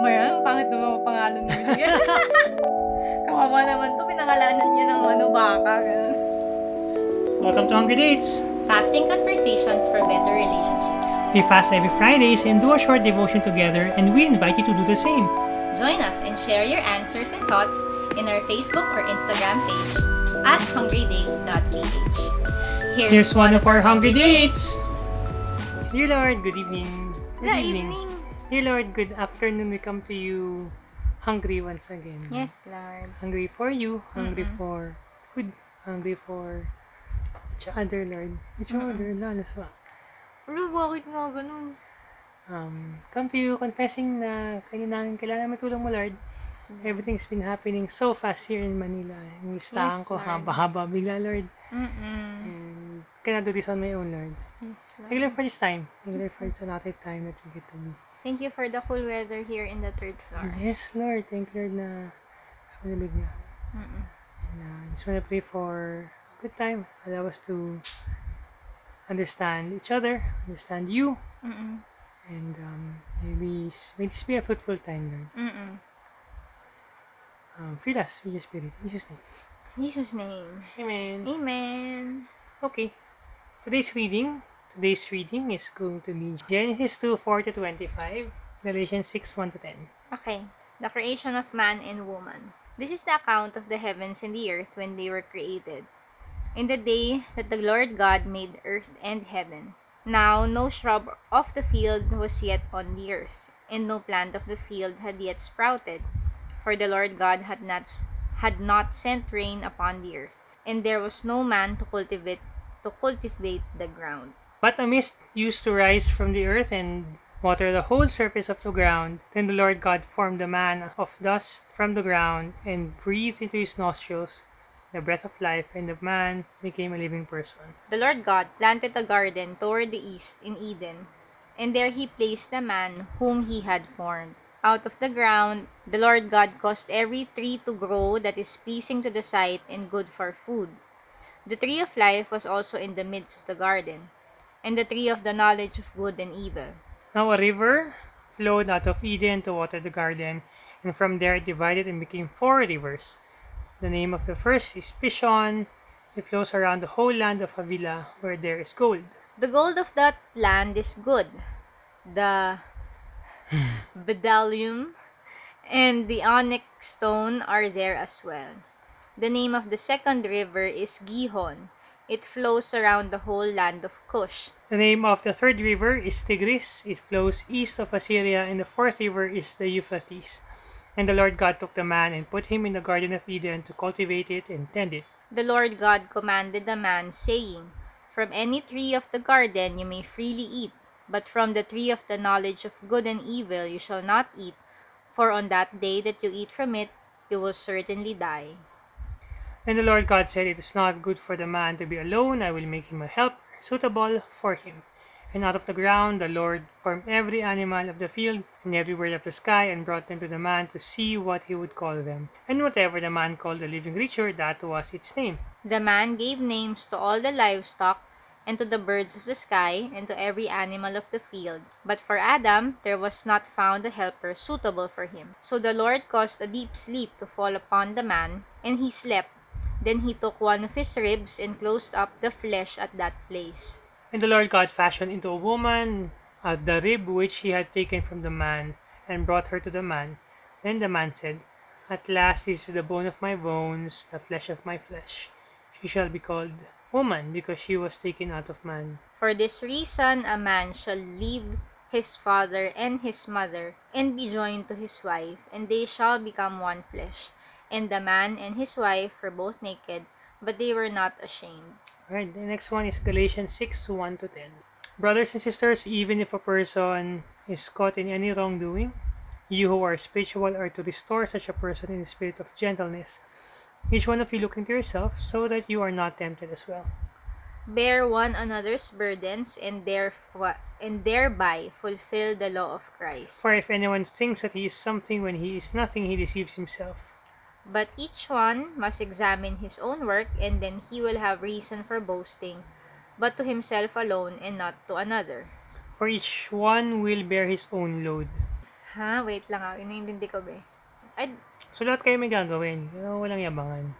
Mayan, pangit naman ang pangalan niya. Kawawa naman to, pinangalanan niya ng ano, baka. ganun. Welcome to Hungry Dates! Fasting conversations for better relationships. We fast every Fridays and do a short devotion together, and we invite you to do the same. Join us and share your answers and thoughts in our Facebook or Instagram page at hungrydates.ph. Here's one of our Hungry Dates! Dear Lord, good evening. Good evening. Dear Lord, good afternoon. We come to you hungry once again. Yes, Lord. Hungry for you, hungry for food, hungry for each other, Lord. Each other, lalo sa Pero bakit nga ganun? um, come to you confessing na kailangan, kailangan namin tulong mo, Lord. Everything's been happening so fast here in Manila. Yung listahan Yes, ko, haba-haba bigla, Lord. Mm-mm. And cannot do this on my own, Lord. Yes, Lord. Thank you, Lord, for this time. Thank you, Lord, for this allotted time that we get to be. Thank you for the cool weather here in the third floor. Yes, Lord. Thank you, Lord, na mas malamig na. Mm-mm. And uh, just want to pray for a good time. Allow us to understand each other, understand you, Mm-mm. and um, maybe may this be a fruitful time, Lord. Mm-mm. Um, fill us with your spirit. In Jesus' name. In Jesus' name. Amen. Amen. Okay. Today's reading, today's reading is going to be Genesis 2, 4 to 25, Galatians 6, 1 to 10. Okay. The creation of man and woman. This is the account of the heavens and the earth when they were created. In the day that the Lord God made earth and heaven. Now no shrub of the field was yet on the earth, and no plant of the field had yet sprouted, for the Lord God had not had not sent rain upon the earth, and there was no man to cultivate to cultivate the ground. But a mist used to rise from the earth and water the whole surface of the ground. Then the Lord God formed the man of dust from the ground and breathed into his nostrils the breath of life, and the man became a living person. The Lord God planted a garden toward the east in Eden, and there he placed the man whom he had formed. Out of the ground, the Lord God caused every tree to grow that is pleasing to the sight and good for food. The tree of life was also in the midst of the garden, and the tree of the knowledge of good and evil. Now a river flowed out of Eden to water the garden, and from there it divided and became four rivers. The name of the first is Pishon. It flows around the whole land of Havilah, where there is gold. The gold of that land is good. The bdellium and the onyx stone are there as well. The name of the second river is Gihon. It flows around the whole land of Cush. The name of the third river is Tigris. It flows east of Assyria, and the fourth river is the Euphrates. And the Lord God took the man and put him in the Garden of Eden to cultivate it and tend it. The Lord God commanded the man, saying, From any tree of the garden you may freely eat, but from the tree of the knowledge of good and evil you shall not eat, for on that day that you eat from it you will certainly die. And the Lord God said, It is not good for the man to be alone. I will make him a helper suitable for him. And out of the ground the Lord formed every animal of the field and every bird of the sky, and brought them to the man to see what he would call them. And whatever the man called the living creature, that was its name. The man gave names to all the livestock, and to the birds of the sky, and to every animal of the field. But for Adam there was not found a helper suitable for him. So the Lord caused a deep sleep to fall upon the man, and he slept. Then he took one of his ribs and closed up the flesh at that place. And the Lord God fashioned into a woman uh, the rib which he had taken from the man, and brought her to the man. Then the man said, At last this is the bone of my bones, the flesh of my flesh. She shall be called woman, because she was taken out of man. For this reason a man shall leave his father and his mother, and be joined to his wife, and they shall become one flesh. And the man and his wife were both naked, but they were not ashamed. Alright, the next one is Galatians 6 1 to 10. Brothers and sisters, even if a person is caught in any wrongdoing, you who are spiritual are to restore such a person in the spirit of gentleness. Each one of you look into yourself, so that you are not tempted as well. bear one another's burdens and therefore and thereby fulfill the law of Christ. For if anyone thinks that he is something when he is nothing, he deceives himself. But each one must examine his own work and then he will have reason for boasting, but to himself alone and not to another. For each one will bear his own load. Ha? Wait lang ah. Iniintindi ko ba? Ay, So, lahat kayo may gagawin. Pero walang yabangan.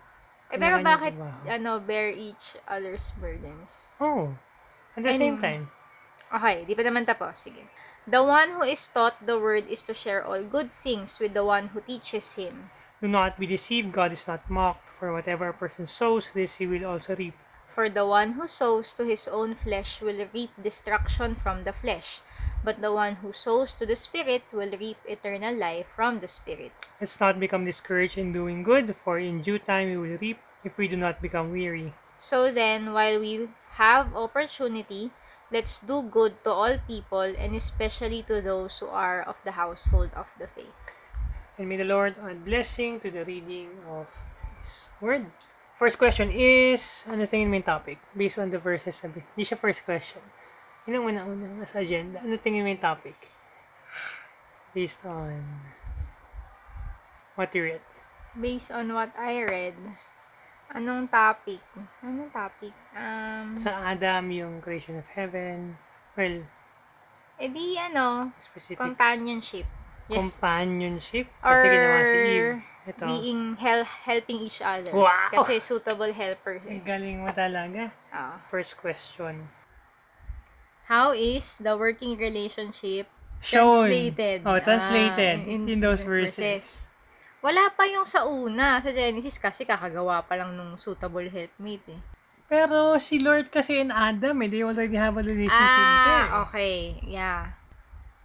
eh, pero bakit, trabaho. ano, bear each other's burdens? Oh. At the And- same time. Okay, di pa naman tapos. Sige. The one who is taught the word is to share all good things with the one who teaches him. Do not be deceived. God is not mocked. For whatever a person sows, this he will also reap. For the one who sows to his own flesh will reap destruction from the flesh, but the one who sows to the Spirit will reap eternal life from the Spirit. Let's not become discouraged in doing good, for in due time we will reap if we do not become weary. So then, while we have opportunity, let's do good to all people, and especially to those who are of the household of the faith. And may the Lord add blessing to the reading of His Word. First question is, ano tingin mo yung topic? Based on the verses na, hindi siya first question. Yun ang una-una sa agenda. Ano tingin mo yung topic? Based on what you read. Based on what I read, anong topic? Anong topic? Um, Sa Adam, yung creation of heaven. Well, edi ano, specific. companionship. Yes. Companionship. Or Kasi ginawa si Eve. Ito. being hel- helping each other. Wow! Kasi suitable helper. Ang galing mo talaga. Ah. First question. How is the working relationship Shown. translated? Oh, translated Ah, in, those verses. Wala pa yung sa una, sa Genesis, kasi kakagawa pa lang nung suitable helpmate eh. Pero si Lord kasi and Adam, eh, they already have a relationship there. Ah, okay. Yeah.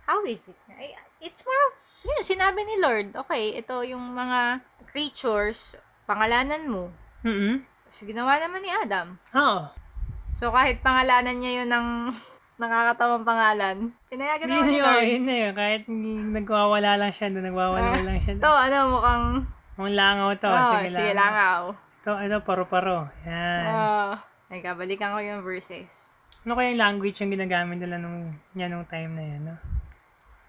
How is it? Ay, It's more of, yun, sinabi ni Lord, okay, ito yung mga creatures, pangalanan mo. Mm-mm. So, ginawa naman ni Adam. Oo. So, kahit pangalanan niya yun ng nakakatawang pangalan, pinayagan naman ni Lord. yun na yun. Kahit nagwawala lang siya nagwawala Ah, lang siya Ito, doon. ano, mukhang, Ang langaw to. oh, sige, sige, langaw. langaw. Ito, ano, paro-paro. Yan. Oh, ay, kabalikan ko yung verses. ano kaya yung language yung ginagamit nila nung, niya nung time na yan, no?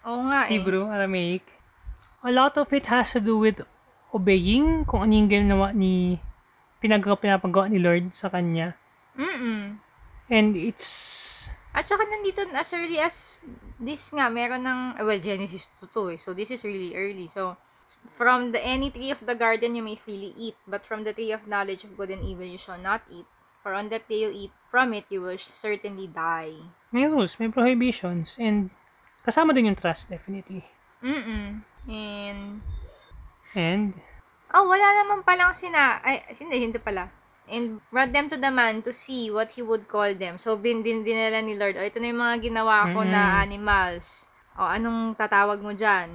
Oo nga eh. Hebrew, Aramaic. A lot of it has to do with obeying kung ano yung ginawa ni pinagawa pinapagawa ni Lord sa kanya. Mm-mm. And it's At saka nandito, as early as this nga, meron ng, well, Genesis 2 to eh. So, this is really early. So, from the any tree of the garden you may freely eat, but from the tree of knowledge of good and evil you shall not eat. For on that day you eat from it, you will certainly die. may rules, may prohibitions, and kasama din yung trust, definitely. Mm-mm. And, And, oh, wala naman palang sina, ay, hindi, hindi pala. And brought them to the man to see what he would call them. So, bin, din, dinala ni Lord, oh, ito na yung mga ginawa ko na Mm. animals. O, anong tatawag mo dyan?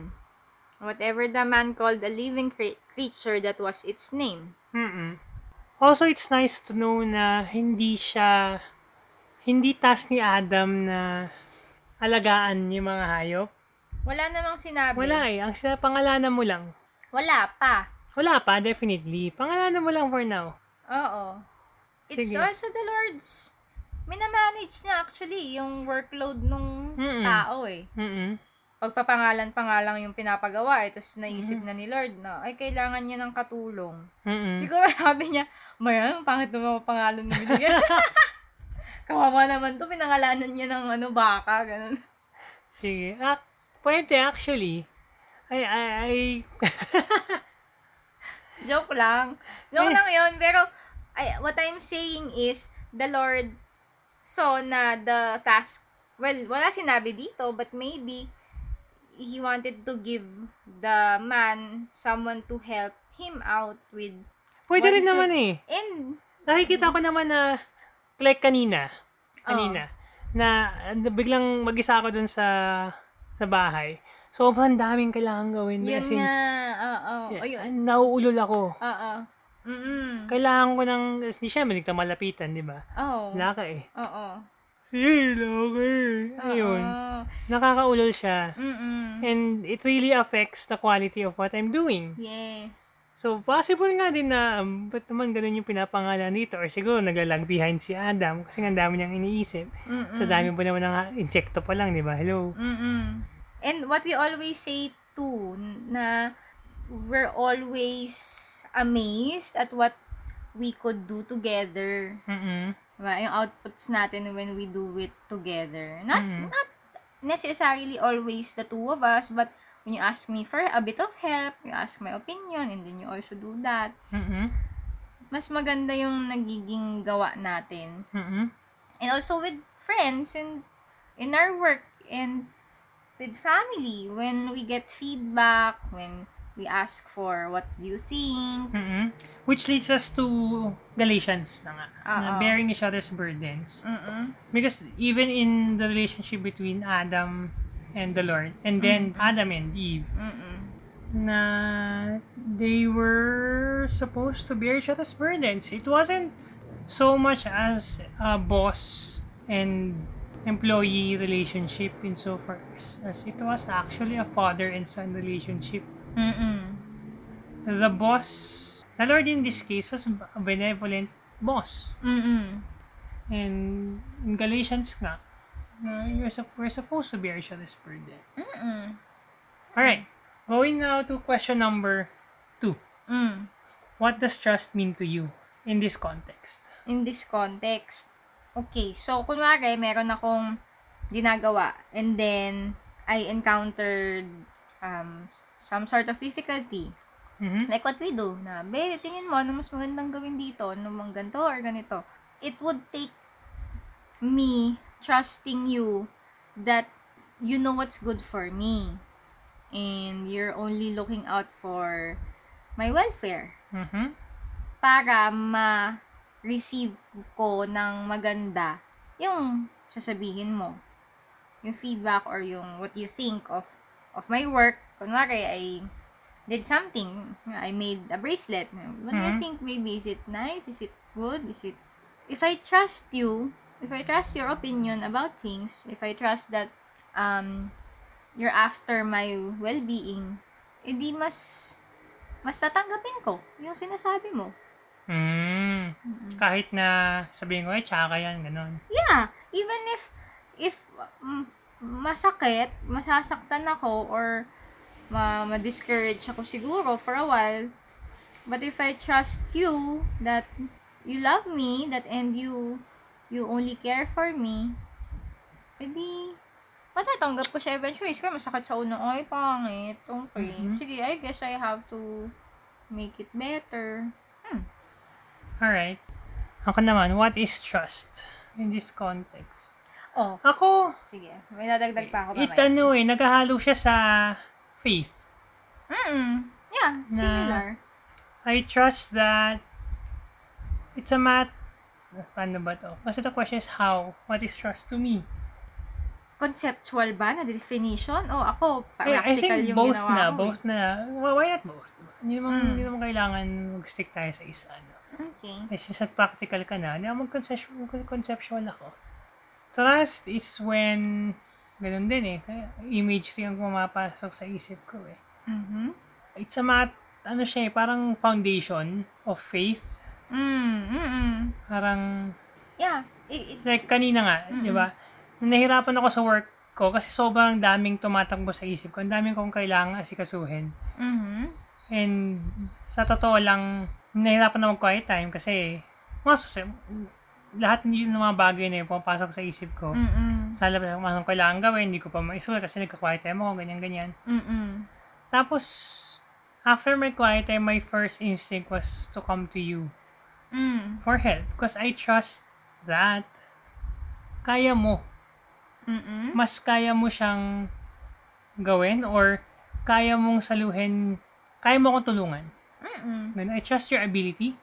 Whatever the man called a living cre- creature, that was its name. mm Also, it's nice to know na hindi siya, hindi task ni Adam na alagaan yung mga hayop. Wala namang sinabi. Wala eh. Ang sila, pangalanan mo lang. Wala pa. Wala pa, definitely. Pangalanan mo lang for now. Oo. It's Sige. also the Lord's minamanage niya actually yung workload nung Mm-mm. tao eh. Mm-mm. Pagpapangalan pa nga lang yung pinapagawa eh. Tapos naisip na ni Lord na ay kailangan niya ng katulong. Mm-mm. Siguro sabi niya, Maya, ang pangit ng mga pangalan ni binigyan. Kawawa naman to, pinangalanan niya ng ano, baka, ganun. Sige. Ah, pwede actually. Ay, ay, ay. Joke lang. Joke Eh. lang yun. Pero, ay, what I'm saying is, the Lord saw na the task, well, wala sinabi dito, but maybe, He wanted to give the man someone to help him out with, Pwede rin naman eh. and, Nakikita ko naman na, like kanina, kanina, na na biglang mag-isa ako dun sa sa bahay. Sobrang daming kailangan gawin. yun As in, nga, oo, yeah, ayun, nauulol ako. oo, mm Kailangan ko ng, hindi siya, malig malapitan, di ba? Oo. Wala ka eh. Oo. Sige, okay. Ayun. Oo. Nakakaulol siya. Mm-mm. And it really affects the quality of what I'm doing. Yes. So, possible nga din na, um, ba't naman ganun yung pinapangalan dito? Or siguro, naglalag behind si Adam kasi nga dami niyang iniisip. Mm-mm. Sa dami po naman ng insekto pa lang, di ba? Hello? Mm-mm. And what we always say too, na we're always amazed at what we could do together. Mm-mm. Diba? Yung outputs natin when we do it together. Not, Mm. not necessarily always the two of us, but when you ask me for a bit of help, you ask my opinion, and then you also do that. Mm-mm. Mas maganda yung nagiging gawa natin. Mm-mm. And also with friends and in our work and with family. When we get feedback, when we ask for what you think. Mm-mm. Which leads us to Galatians na nga. na Oo. bearing each other's burdens. Mm-mm. Because even in the relationship between Adam and the Lord, and then Adam and Eve, Mm-mm. na they were supposed to bear each other's burdens. It wasn't so much as a boss and employee relationship insofar as it was actually a father and son relationship. Mm-mm. The boss, the Lord in this case was a benevolent boss. Mm-mm. And in Galatians nga, na you're, sup- we're supposed to bear each other's burden. Mm-mm. Alright, going now to question number two. Mm. What does trust mean to you in this context? In this context. Okay, so kunwari, meron akong ginagawa and then I encountered um, some sort of difficulty. Mm-hmm. Like what we do, na, be, tingin mo, ano mas magandang gawin dito, ano mang ganito or ganito. It would take me trusting you that you know what's good for me. And you're only looking out for my welfare. Mm-hmm. Para ma-receive ko ng maganda yung sasabihin mo. Yung feedback or yung what you think of of my work. Kunwari, I did something. I made a bracelet. What do you think, maybe? Is it nice? Is it good? Is it... If I trust you, if I trust your opinion about things, if I trust that um, you're after my well-being, edi mas mas tatanggapin ko yung sinasabi mo. Mm. Kahit na sabihin ko, eh, tsaka yan, ganon. Yeah, even if if mm, masakit, masasaktan ako or ma ma-discourage ako siguro for a while. But if I trust you that you love me, that and you you only care for me, edi matatanggap ko siya eventually. Siguro masakit sa uno, ay, pangit, okay. Mhm. Sige, I guess I have to make it better. Alright. Ako naman, what is trust in this context? Oh, Ako, sige. May nadagdag pa ako it mamaya. ano eh, naghahalo siya sa faith. Mm, yeah, similar. I trust that it's a mat... Paano ba to? Kasi the question is how? What is trust to me? Conceptual ba na definition? O ako, Yeah, I practical think yung both ginawa na. ko. Both na. Why why not both? Hindi naman, Mm. hindi naman kailangan mag-stick tayo sa isa. Eh. Okay. Eh, since at practical ka na, hindi mag-conceptual, conceptual ako. Trust is when, ganun din eh, kaya imagery ang pumapasok sa isip ko eh. Mhm. It's a mat, ano siya eh, parang foundation of faith. Mm, mm. Parang, Yeah. It, it's, like kanina nga, Mm-mm. di ba? Nahirapan ako sa work ko kasi sobrang daming tumatakbo sa isip ko. Ang daming kong kailangan asikasuhin. mhm. And sa totoo lang, nahirapan na mag-quiet time kasi mga lahat yun ng mga bagay na yun pumapasok sa isip ko. Mm, Sa labas, kung anong kailangan gawin, hindi ko pa maisulat kasi nagka-quiet time ako, ganyan-ganyan. mm, Tapos, after my quiet time, my first instinct was to come to you mm, for help because I trust that kaya mo. mm, Mas kaya mo siyang gawin or kaya mong saluhin, kaya mo akong tulungan. mm, And I trust your ability.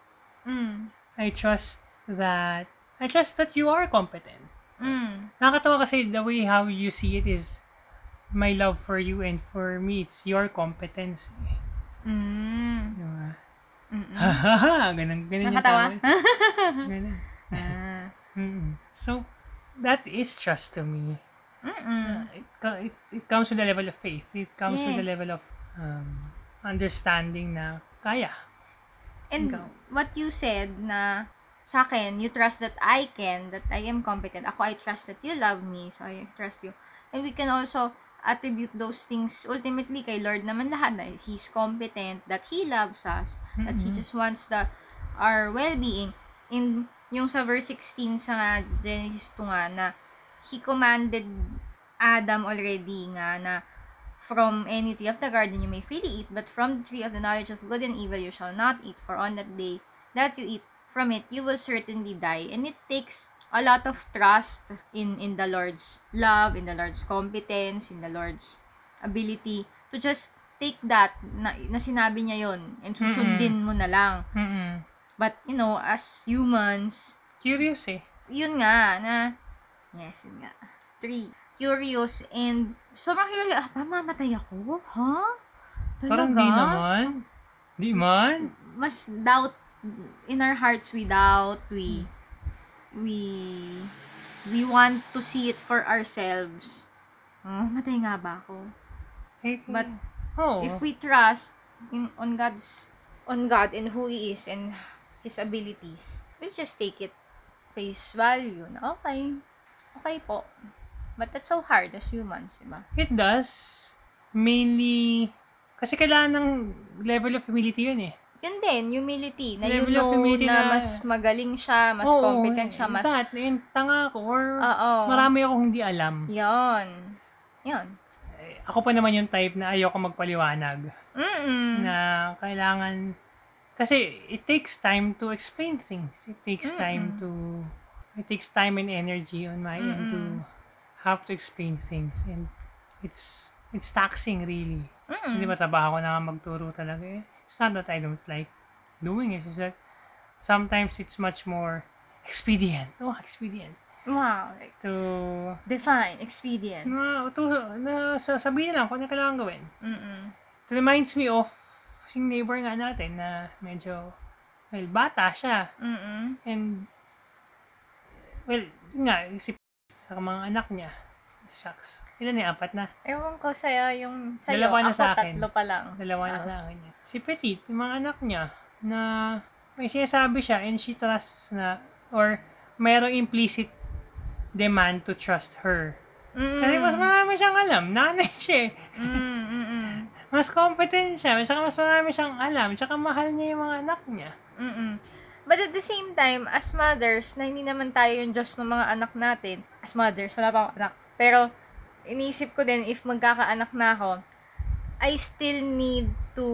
mm, I trust that I trust that you are competent. mm, Nakakatawa kasi the way how you see it is my love for you and for me it's your competence. mm, Mm. Hahaha, ganun, ganun yung Nakakatawa? tawag. Ganun. Ah, Mm-mm. So, that is trust to me. mm, It, co- it, it comes with a level of faith. It comes with a Yes. level of um, understanding na kaya. And Ikaw. what you said na sa akin, you trust that I can, that I am competent. Ako, I trust that you love me, so I trust you. And we can also attribute those things ultimately kay Lord naman lahat na He's competent, that He loves us, that He just wants the our well-being. In yung sa verse 16 sa Genesis 2 nga na He commanded Adam already nga na From any tree of the garden you may freely eat, but from the tree of the knowledge of good and evil you shall not eat, for on that day that you eat from it, you will certainly die. And it takes a lot of trust in in the Lord's love, in the Lord's competence, in the Lord's ability to just take that na, na sinabi niya yon and susundin mo na lang. Mm-mm. But, you know, as humans, Curious eh. yun nga, na, yes, yun nga. Three, curious and, sobrang curious, ah, mamamatay ako? Ha? Talaga? Parang di naman. Di man. Mas doubt, in our hearts, we doubt, we, we, we want to see it for ourselves. Oh, matay nga ba ako? Eh, But, oh. if we trust in, on God's, on God and who He is and His abilities, we just take it face value na okay, okay po. But that's so hard as humans, diba? It does. Mainly, kasi kailangan ng level of humility yun eh. Yun din, humility, na Level you know na, na- mas magaling siya, mas Oo, competent siya, mas... That, in tanga ako or Oo. marami akong hindi alam. Yon. Yon. Eh, Ako pa naman yung type na ayoko magpaliwanag. Mm-mm. Na kailangan, kasi it takes time to explain things. It takes time to, it takes time and energy on my end to Mm-mm. have to explain things. And it's, it's taxing really. Mm-mm. Hindi ba trabaho ko na magturo talaga eh. It's not that I don't like doing it. It's that sometimes it's much more expedient. Oh, expedient. Wow. Like, To, define, expedient. na, to, na sa- sabihin lang kung ano kailangan gawin. Mm-mm. It reminds me of yung neighbor nga natin na medyo, well, bata siya. Mm-mm. And, well, yun nga, si sa mga anak niya. Shucks. Ilan yung apat na? Ewan ko sa'yo, yung sa'yo, Dalawa na ako sa akin. tatlo pa lang. Dalawa na Ah. sa akin niya. Si Petit, yung mga anak niya, na may sinasabi siya and she trusts na, or mayroong implicit demand to trust her. Mm. Kasi mas marami siyang alam. Nanay siya eh. Mm, mm, mm. Mas competent siya. Saka mas marami siyang alam. Saka mahal niya yung mga anak niya. Mm-mm. But at the same time, as mothers, na hindi naman tayo yung Diyos ng mga anak natin. As mothers, wala pa akong anak. Pero, iniisip ko din, if magkakaanak na ako, I still need to,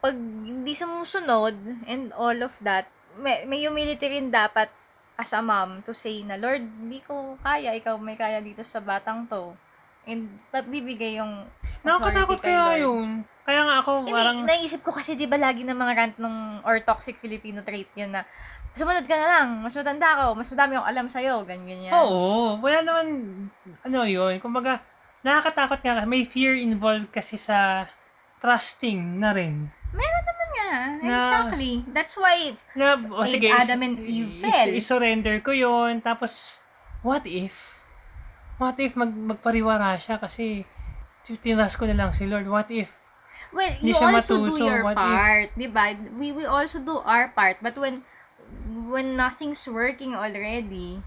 pag hindi sumusunod, and all of that, may, may humility rin dapat as a mom to say na, Lord, hindi ko kaya, ikaw may kaya dito sa batang to. And, bibigay yung Nakakatakot kaya Lord. yun. Kaya nga ako Hindi, parang... naisip ko kasi 'di ba lagi ng mga rant nung or toxic Filipino trait 'yun na sumunod ka na lang, mas matanda ako, mas madami akong alam sa'yo, ganyan yan. Oo. Wala naman... Ano yun? Kumbaga, nakakatakot nga. May fear involved kasi sa trusting na rin. Meron naman nga. Na- Exactly. That's why, Na, o With sige, Adam and Eve fell. surrender ko yun. Tapos, what if? What if mag, magpariwara siya kasi tinas ko na lang si Lord. What if? well, you also do matuto. your What if? part, di ba? We, we also do our part. But when, when nothing's working already,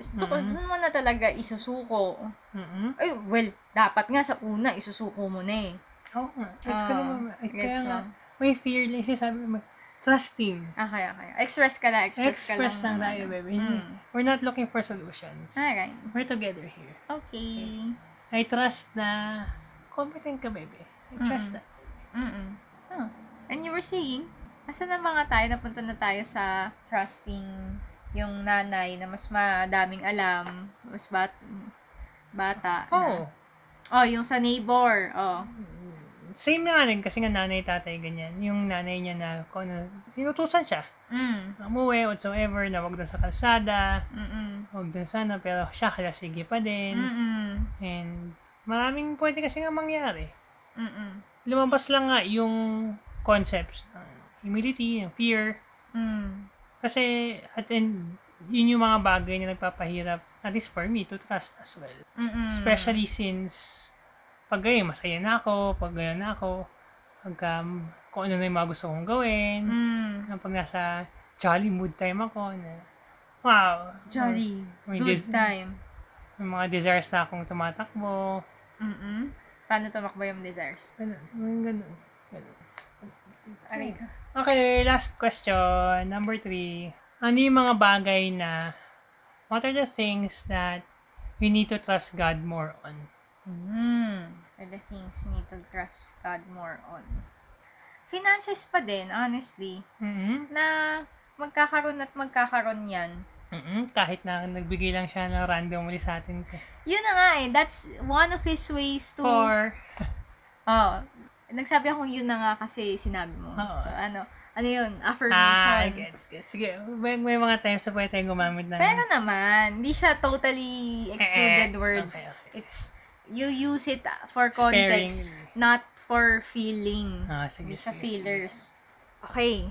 Mhm. doon mo na talaga isusuko. Mm-mm. Ay, well, dapat nga sa una, isusuko mo na eh. Oo nga. Ko Ah, naman. Ay, kaya nga, may fear lang siya sabi mo. Trusting. Okay, okay. Express ka lang, express, Express ka lang lang. tayo, baby. Mm. We're not looking for solutions. Alright. We're together here. Okay. I trust na competent ka, baby. I trust Mm. that. Mm-mm. Oh. And you were saying, asa na mga tayo, napunta na tayo sa trusting yung nanay na mas madaming alam, mas bat bata. na- Oh. Oh, yung sa neighbor. Oh. Same na rin kasi nga nanay, tatay, ganyan. Yung nanay niya na, kung ano, sinutusan siya. Mm. Umuwi, whatsoever, na wag doon sa kalsada, Mm-mm. wag doon sana, pero siya kaya sige pa din. Mm-mm. And maraming pwede kasi nga mangyari. Mm-mm. Lumabas lang nga yung concepts humility, ng fear, Mm. kasi at end, yun yung mga bagay na nagpapahirap, at least for me, to trust as well. Mm-mm. Especially since pag ganyan, masaya na ako, pag ganyan na ako, pag um, kung ano na yung mga gusto kong gawin, Mm. pag nasa jolly mood time ako, na wow, Jolly. May Good dis- time. may mga desires na akong tumatakbo, Mm-mm. Paano tumakbo yung desires? ganun, ganun, ganun. Aray. Okay, last question, number three. Ano yung mga bagay na, what are the things that we need to trust God more on? Hmm. Are the things you need to trust God more on. Finances pa din, honestly, Mhm. na magkakaroon at magkakaroon yan. Mhm. Kahit na nagbigay lang siya ng randomly sa atin. Yun na nga eh. That's one of his ways to... Or, Oh, nagsabi ako yun na nga kasi sinabi mo. Oo. So, ano, ano yun? ah, Affirmation. gets, gets. Sige, may, may mga times na pwede tayong gumamit ng... Pero naman, hindi siya totally excluded Eh, words. okay, okay. It's, you use it for context, Sparingly. not for feeling. Ah, sige, Hindi siya sige, feelers. Okay.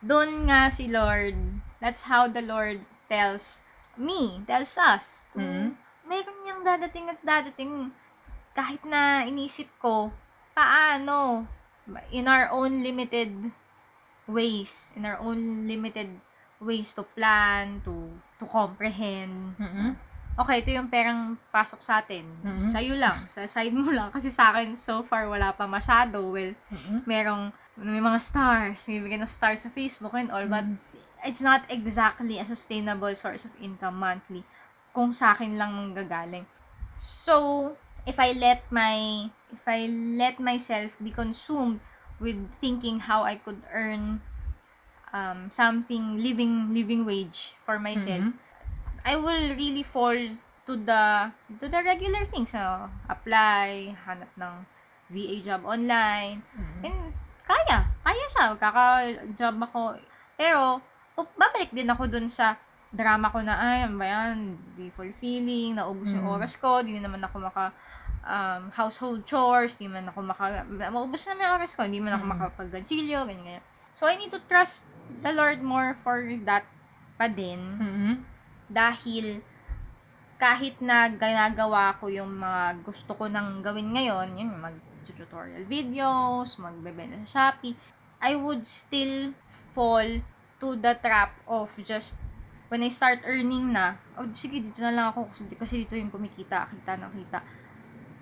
Doon nga si Lord, that's how the Lord tells me, tells us, to, Mhm. meron niyang dadating at dadating. Kahit na inisip ko, paano, in our own limited ways, in our own limited ways to plan, to to comprehend. Mhm. Okay, ito yung perang pasok sa atin. Mhm. Sa'yo lang, sa side mo lang. Kasi sa akin, so far, wala pa masyado. Well, Mhm. merong, may mga stars, may bigyan ng stars sa Facebook and all, but it's not exactly a sustainable source of income monthly kung sa akin lang manggagaling. So, if I let my, if I let myself be consumed with thinking how I could earn um, something, living, living wage for myself, Mhm. I will really fall to the to the regular things. So, apply, hanap ng VA job online. Mhm. And kaya, kaya siya. Kaka-job ako. Pero, babalik din ako dun sa drama ko na, ay, ano ba yan, di fulfilling, naubos yung Mhm. oras ko, di na naman ako maka um, household chores, di man ako maka, maubos na yung oras ko, di man ako Mhm. makapag-gansilyo, ganyan, ganyan. So, I need to trust the Lord more for that pa din Mhm. dahil kahit na ginagawa ko yung mga gusto ko nang gawin ngayon, yun, mag-tutorial videos, magbebenta sa Shopee, I would still fall to the trap of just when I start earning na, oh, sige, dito na lang ako kasi, kasi dito yung kumikita, kita na kita.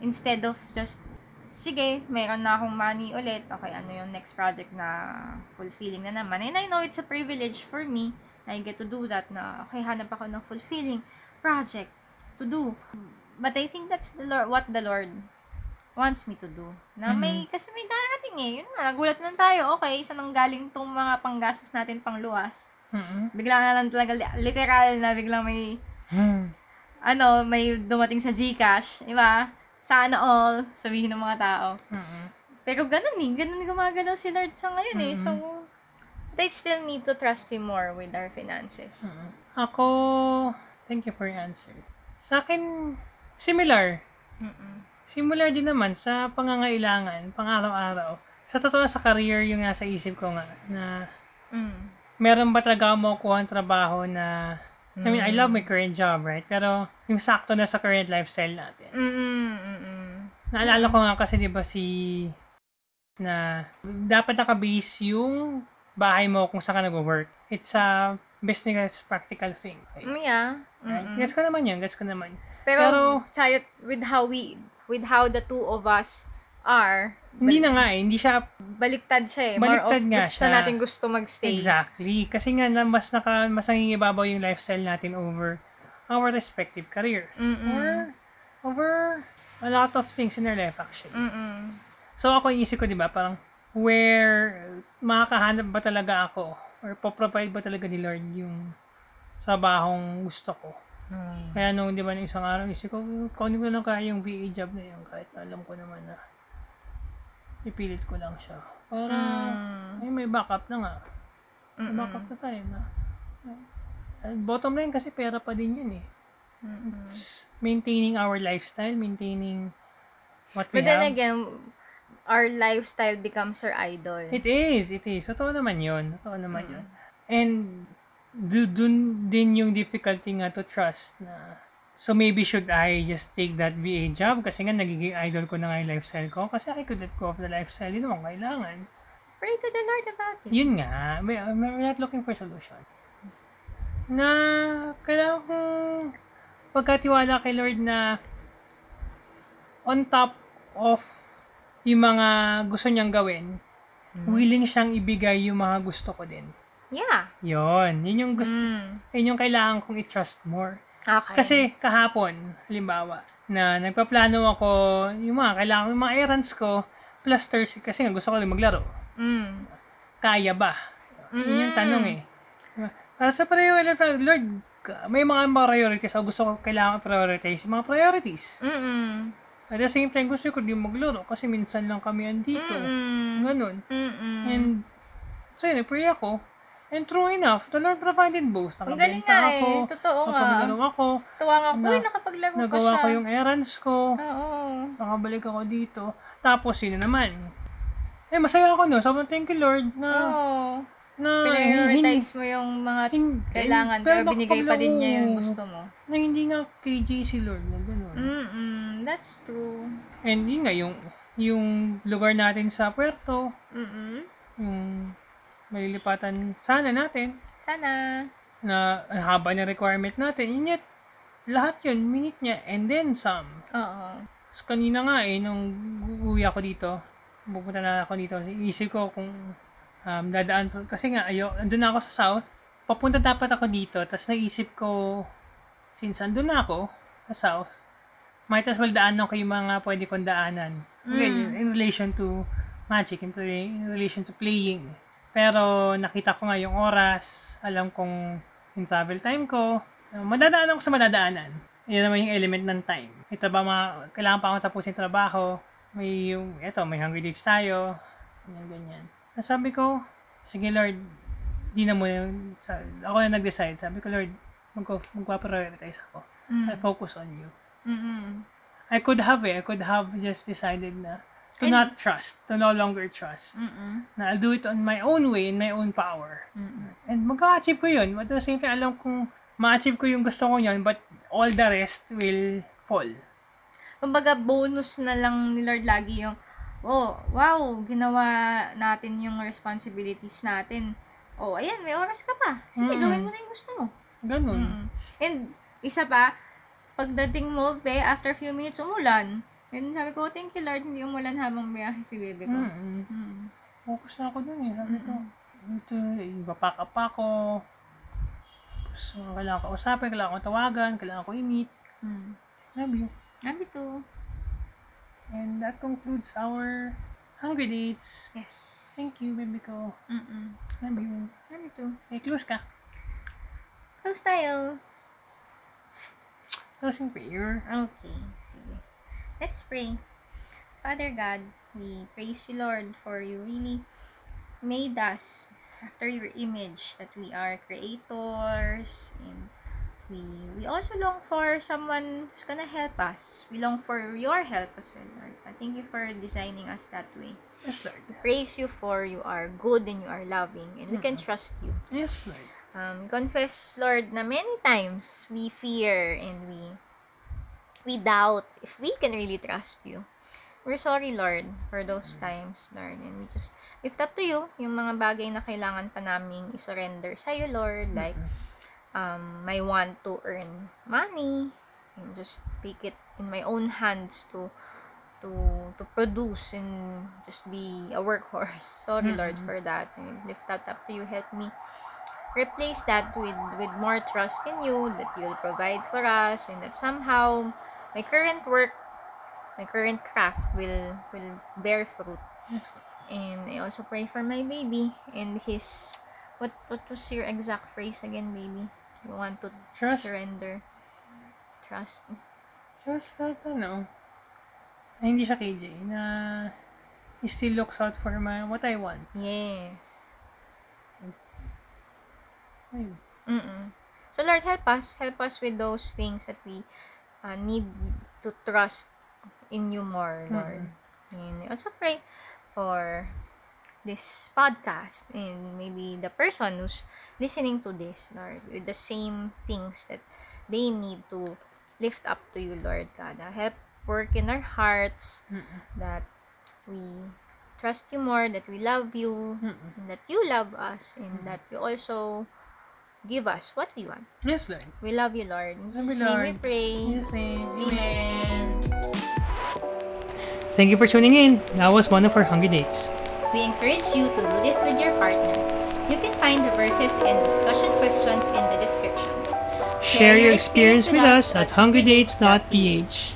Instead of just, sige, meron na akong money ulit, okay, ano yung next project na fulfilling na naman. And I know it's a privilege for me I get to do that na, okay, hanap ako ng fulfilling project to do. But I think that's the Lord, what the Lord wants me to do. Na may, kasi may darating eh. Yun nga, nagulat lang tayo. Okay, saan nang galing tong mga panggastos natin pang luwas? Mhm. Bigla na lang talaga, li- literal na biglang may, Hmm. ano, may dumating sa Gcash. Di ba? Sana all, sabihin ng mga tao. Mhm. Pero ganun eh. Ganun gumagalaw si Lord sa ngayon eh. Mhm. So, I still need to trust Him more with our finances. Mhm. Ako, thank you for your answer. Sa akin, similar. Mm-mm. Similar din naman sa pangangailangan, pang-araw-araw. Sa totoo sa career, yung nasa isip ko nga, na Mm. meron ba talaga mo kuha ang trabaho na, I mean, I love Mm. my current job, right? Pero, yung sakto na sa current lifestyle natin. Mm-mm. Mm-mm. Naalala ko nga kasi, di ba, si, na, dapat nakabase yung bahay mo kung saan ka nag-work. It's a business practical thing. Okay? Mm, yeah. Right? Gets ko naman yan, gets ko naman. Pero, Pero- with how we, with how the two of us are, Hindi na nga eh, hindi siya baliktad siya eh. Baliktad More nga of gusto siya. natin gusto magstay. Exactly. Kasi nga, na, mas, naka, mas nangingibabaw yung lifestyle natin over our respective careers. Mm-mm. Or over a lot of things in our life, actually. Mm-mm. So, ako inisip ko, di ba, parang, where makakahanap ba talaga ako? Or po-provide ba talaga ni Lord yung trabahong gusto ko? Mm. Kaya nung, di ba, nung isang araw, isip ko, kunin ko lang kaya yung VA job na yun, kahit alam ko naman na ipilit ko lang siya. Para, Mm. ay, may backup na nga. May Mm-mm. backup na tayo na. Bottom line kasi pera pa din yun eh. Mm-mm. It's maintaining our lifestyle, maintaining what we But then have. again, our lifestyle becomes our idol. It is, it is. Totoo naman yun. Totoo naman Mm. yun. And, dun din yung difficulty nga to trust na So maybe should I just take that VA job kasi nga nagiging idol ko na nga yung lifestyle ko kasi I could let go of the lifestyle. Yun naman kailangan. Pray to the Lord about it. Yun nga, we- we're not looking for solution. Na kailangan kong pagkatiwala kay Lord na on top of yung mga gusto niyang gawin, willing siyang ibigay yung mga gusto ko din. Yeah. Yon, yun yung gusto, Mm. yun yung kailangan kong i-trust more. Okay. Kasi kahapon, halimbawa, na nagpaplano ako yung mga kailangan yung mga errands ko plus Thursday kasi nga gusto ko lang maglaro. Mm. Kaya ba? Yun yung tanong eh. Para sa priority, Lord, may mga priorities ako gusto ko kailangan prioritize yung mga priorities. Mm-mm. At the same time, gusto ko din maglaro kasi minsan lang kami andito. Mm-mm. Ganun. Mm-mm. And, so yun, pray ako. And true enough, the Lord provided both. Ang galing nga eh. ako, Totoo nga. nakapaglaro ako, Tuwa nga. Na- Uy, nakapaglaro pa nagawa siya. ko yung errands ko, Oo. nakabalik ako dito. Tapos, na naman. Eh, masaya ako no. Sobrang thank you, Lord, na, Oo. na, Prioritize mo yung mga hin- kailangan, hin- pero binigay pa din niya yung gusto mo. Na hindi nga KJ si Lord na gano'n. Mm-mm. That's true. And yun nga, yung, yung lugar natin sa Puerto, Mm-mm. yung malilipatan sana natin, Sana. na ang haba ng requirement natin, and yet, lahat yun, minute niya, and then some. Oo. Tapos kanina nga eh, nung uuwi ako dito, pupunta na ako dito, isip ko kung um, dadaan kasi nga, ayo, andun na ako sa south, papunta dapat ako dito, tapos naisip ko, since andun na ako, sa south, might as well daanan ko yung mga pwede kong daanan. Again, in relation to magic, in, play- in relation to playing. Pero nakita ko nga yung oras, alam kong yung travel time ko, uh, madadaanan ko sa madadaanan. Yun naman yung element ng time. Ito ba mga, kailangan pa akong tapusin yung trabaho, may yung, eto, may hungry dates tayo, ganyan, ganyan. Sabi ko, sige Lord, di na mo yung, sa, ako na nag-decide, sabi ko Lord, mag magpa-prioritize ako. Mm. I focus on you. Mm-mm. I could have eh, I could have just decided na to And- not trust, to no longer trust. Mm-mm. Na I'll do it on my own way, in my own power. Mm-mm. And mag-achieve ko yun. But at the same time, alam kong ma-achieve ko yung gusto ko yun, but all the rest will fall. Kumbaga, bonus na lang ni Lord lagi yung, oh, wow, ginawa natin yung responsibilities natin. Oh, ayan, may oras ka pa. Sige, Mm. gawin mo na yung gusto mo. Ganun. Mm. And, isa pa, pagdating mo, be, after few minutes, umulan. And sabi ko, thank you Lord, hindi umulan habang biyahe si bebe ko. Mm. Mm. Focus na ako dun eh. Sabi ko, ito, ipapack up ako. Tapos, mga kailangan ko usapin, kailangan ko tawagan, kailangan ko i-meet. Mm. Love you. Sabi to. And that concludes our hungry dates. Yes. Thank you, baby ko. Mm-mm. Love you. Sabi to. Eh, close ka. Close tayo. Closing prayer. Okay. Let's pray. Father God, we praise you, Lord, for you really made us after your image that we are creators and we we also long for someone who's gonna help us. We long for your help as well, Lord. I thank you for designing us that way. Yes, Lord. Praise you for you are good and you are loving and we can trust you. Yes, Lord. Um, we confess, Lord, na many times we fear and we we doubt if we can really trust you. We're sorry, Lord, for those times, Lord. And we just lift up to you yung mga bagay na kailangan pa naming isurrender sa'yo, Lord. Like, um, my want to earn money and just take it in my own hands to to to produce and just be a workhorse. Sorry, Lord, for that. And lift that up to you. Help me replace that with with more trust in you that you'll provide for us and that somehow my current work my current craft will will bear fruit and I also pray for my baby and his what what was your exact phrase again baby you want to Trust. surrender trust Trust that, ano, na hindi siya KJ, na he still looks out for my, what I want. yes Ayun. Mm-mm. So Lord, help us. Help us with those things that we uh, need to trust in you more, Lord. And I also pray for this podcast and maybe the person who's listening to this, Lord, with the same things that they need to lift up to you, Lord God. Uh, help work in our hearts Mm-mm. that we trust you more, that we love you, Mm-mm. and that you love us, and that you also give us what we want. Yes, Lord. We love you, Lord. In Love you, Jesus' name we Lord. pray. Yes, name. Amen. Thank you for tuning in. That was one of our hungry dates. We encourage you to do this with your partner. You can find the verses and discussion questions in the description. Share your experience with us at hungrydates.ph.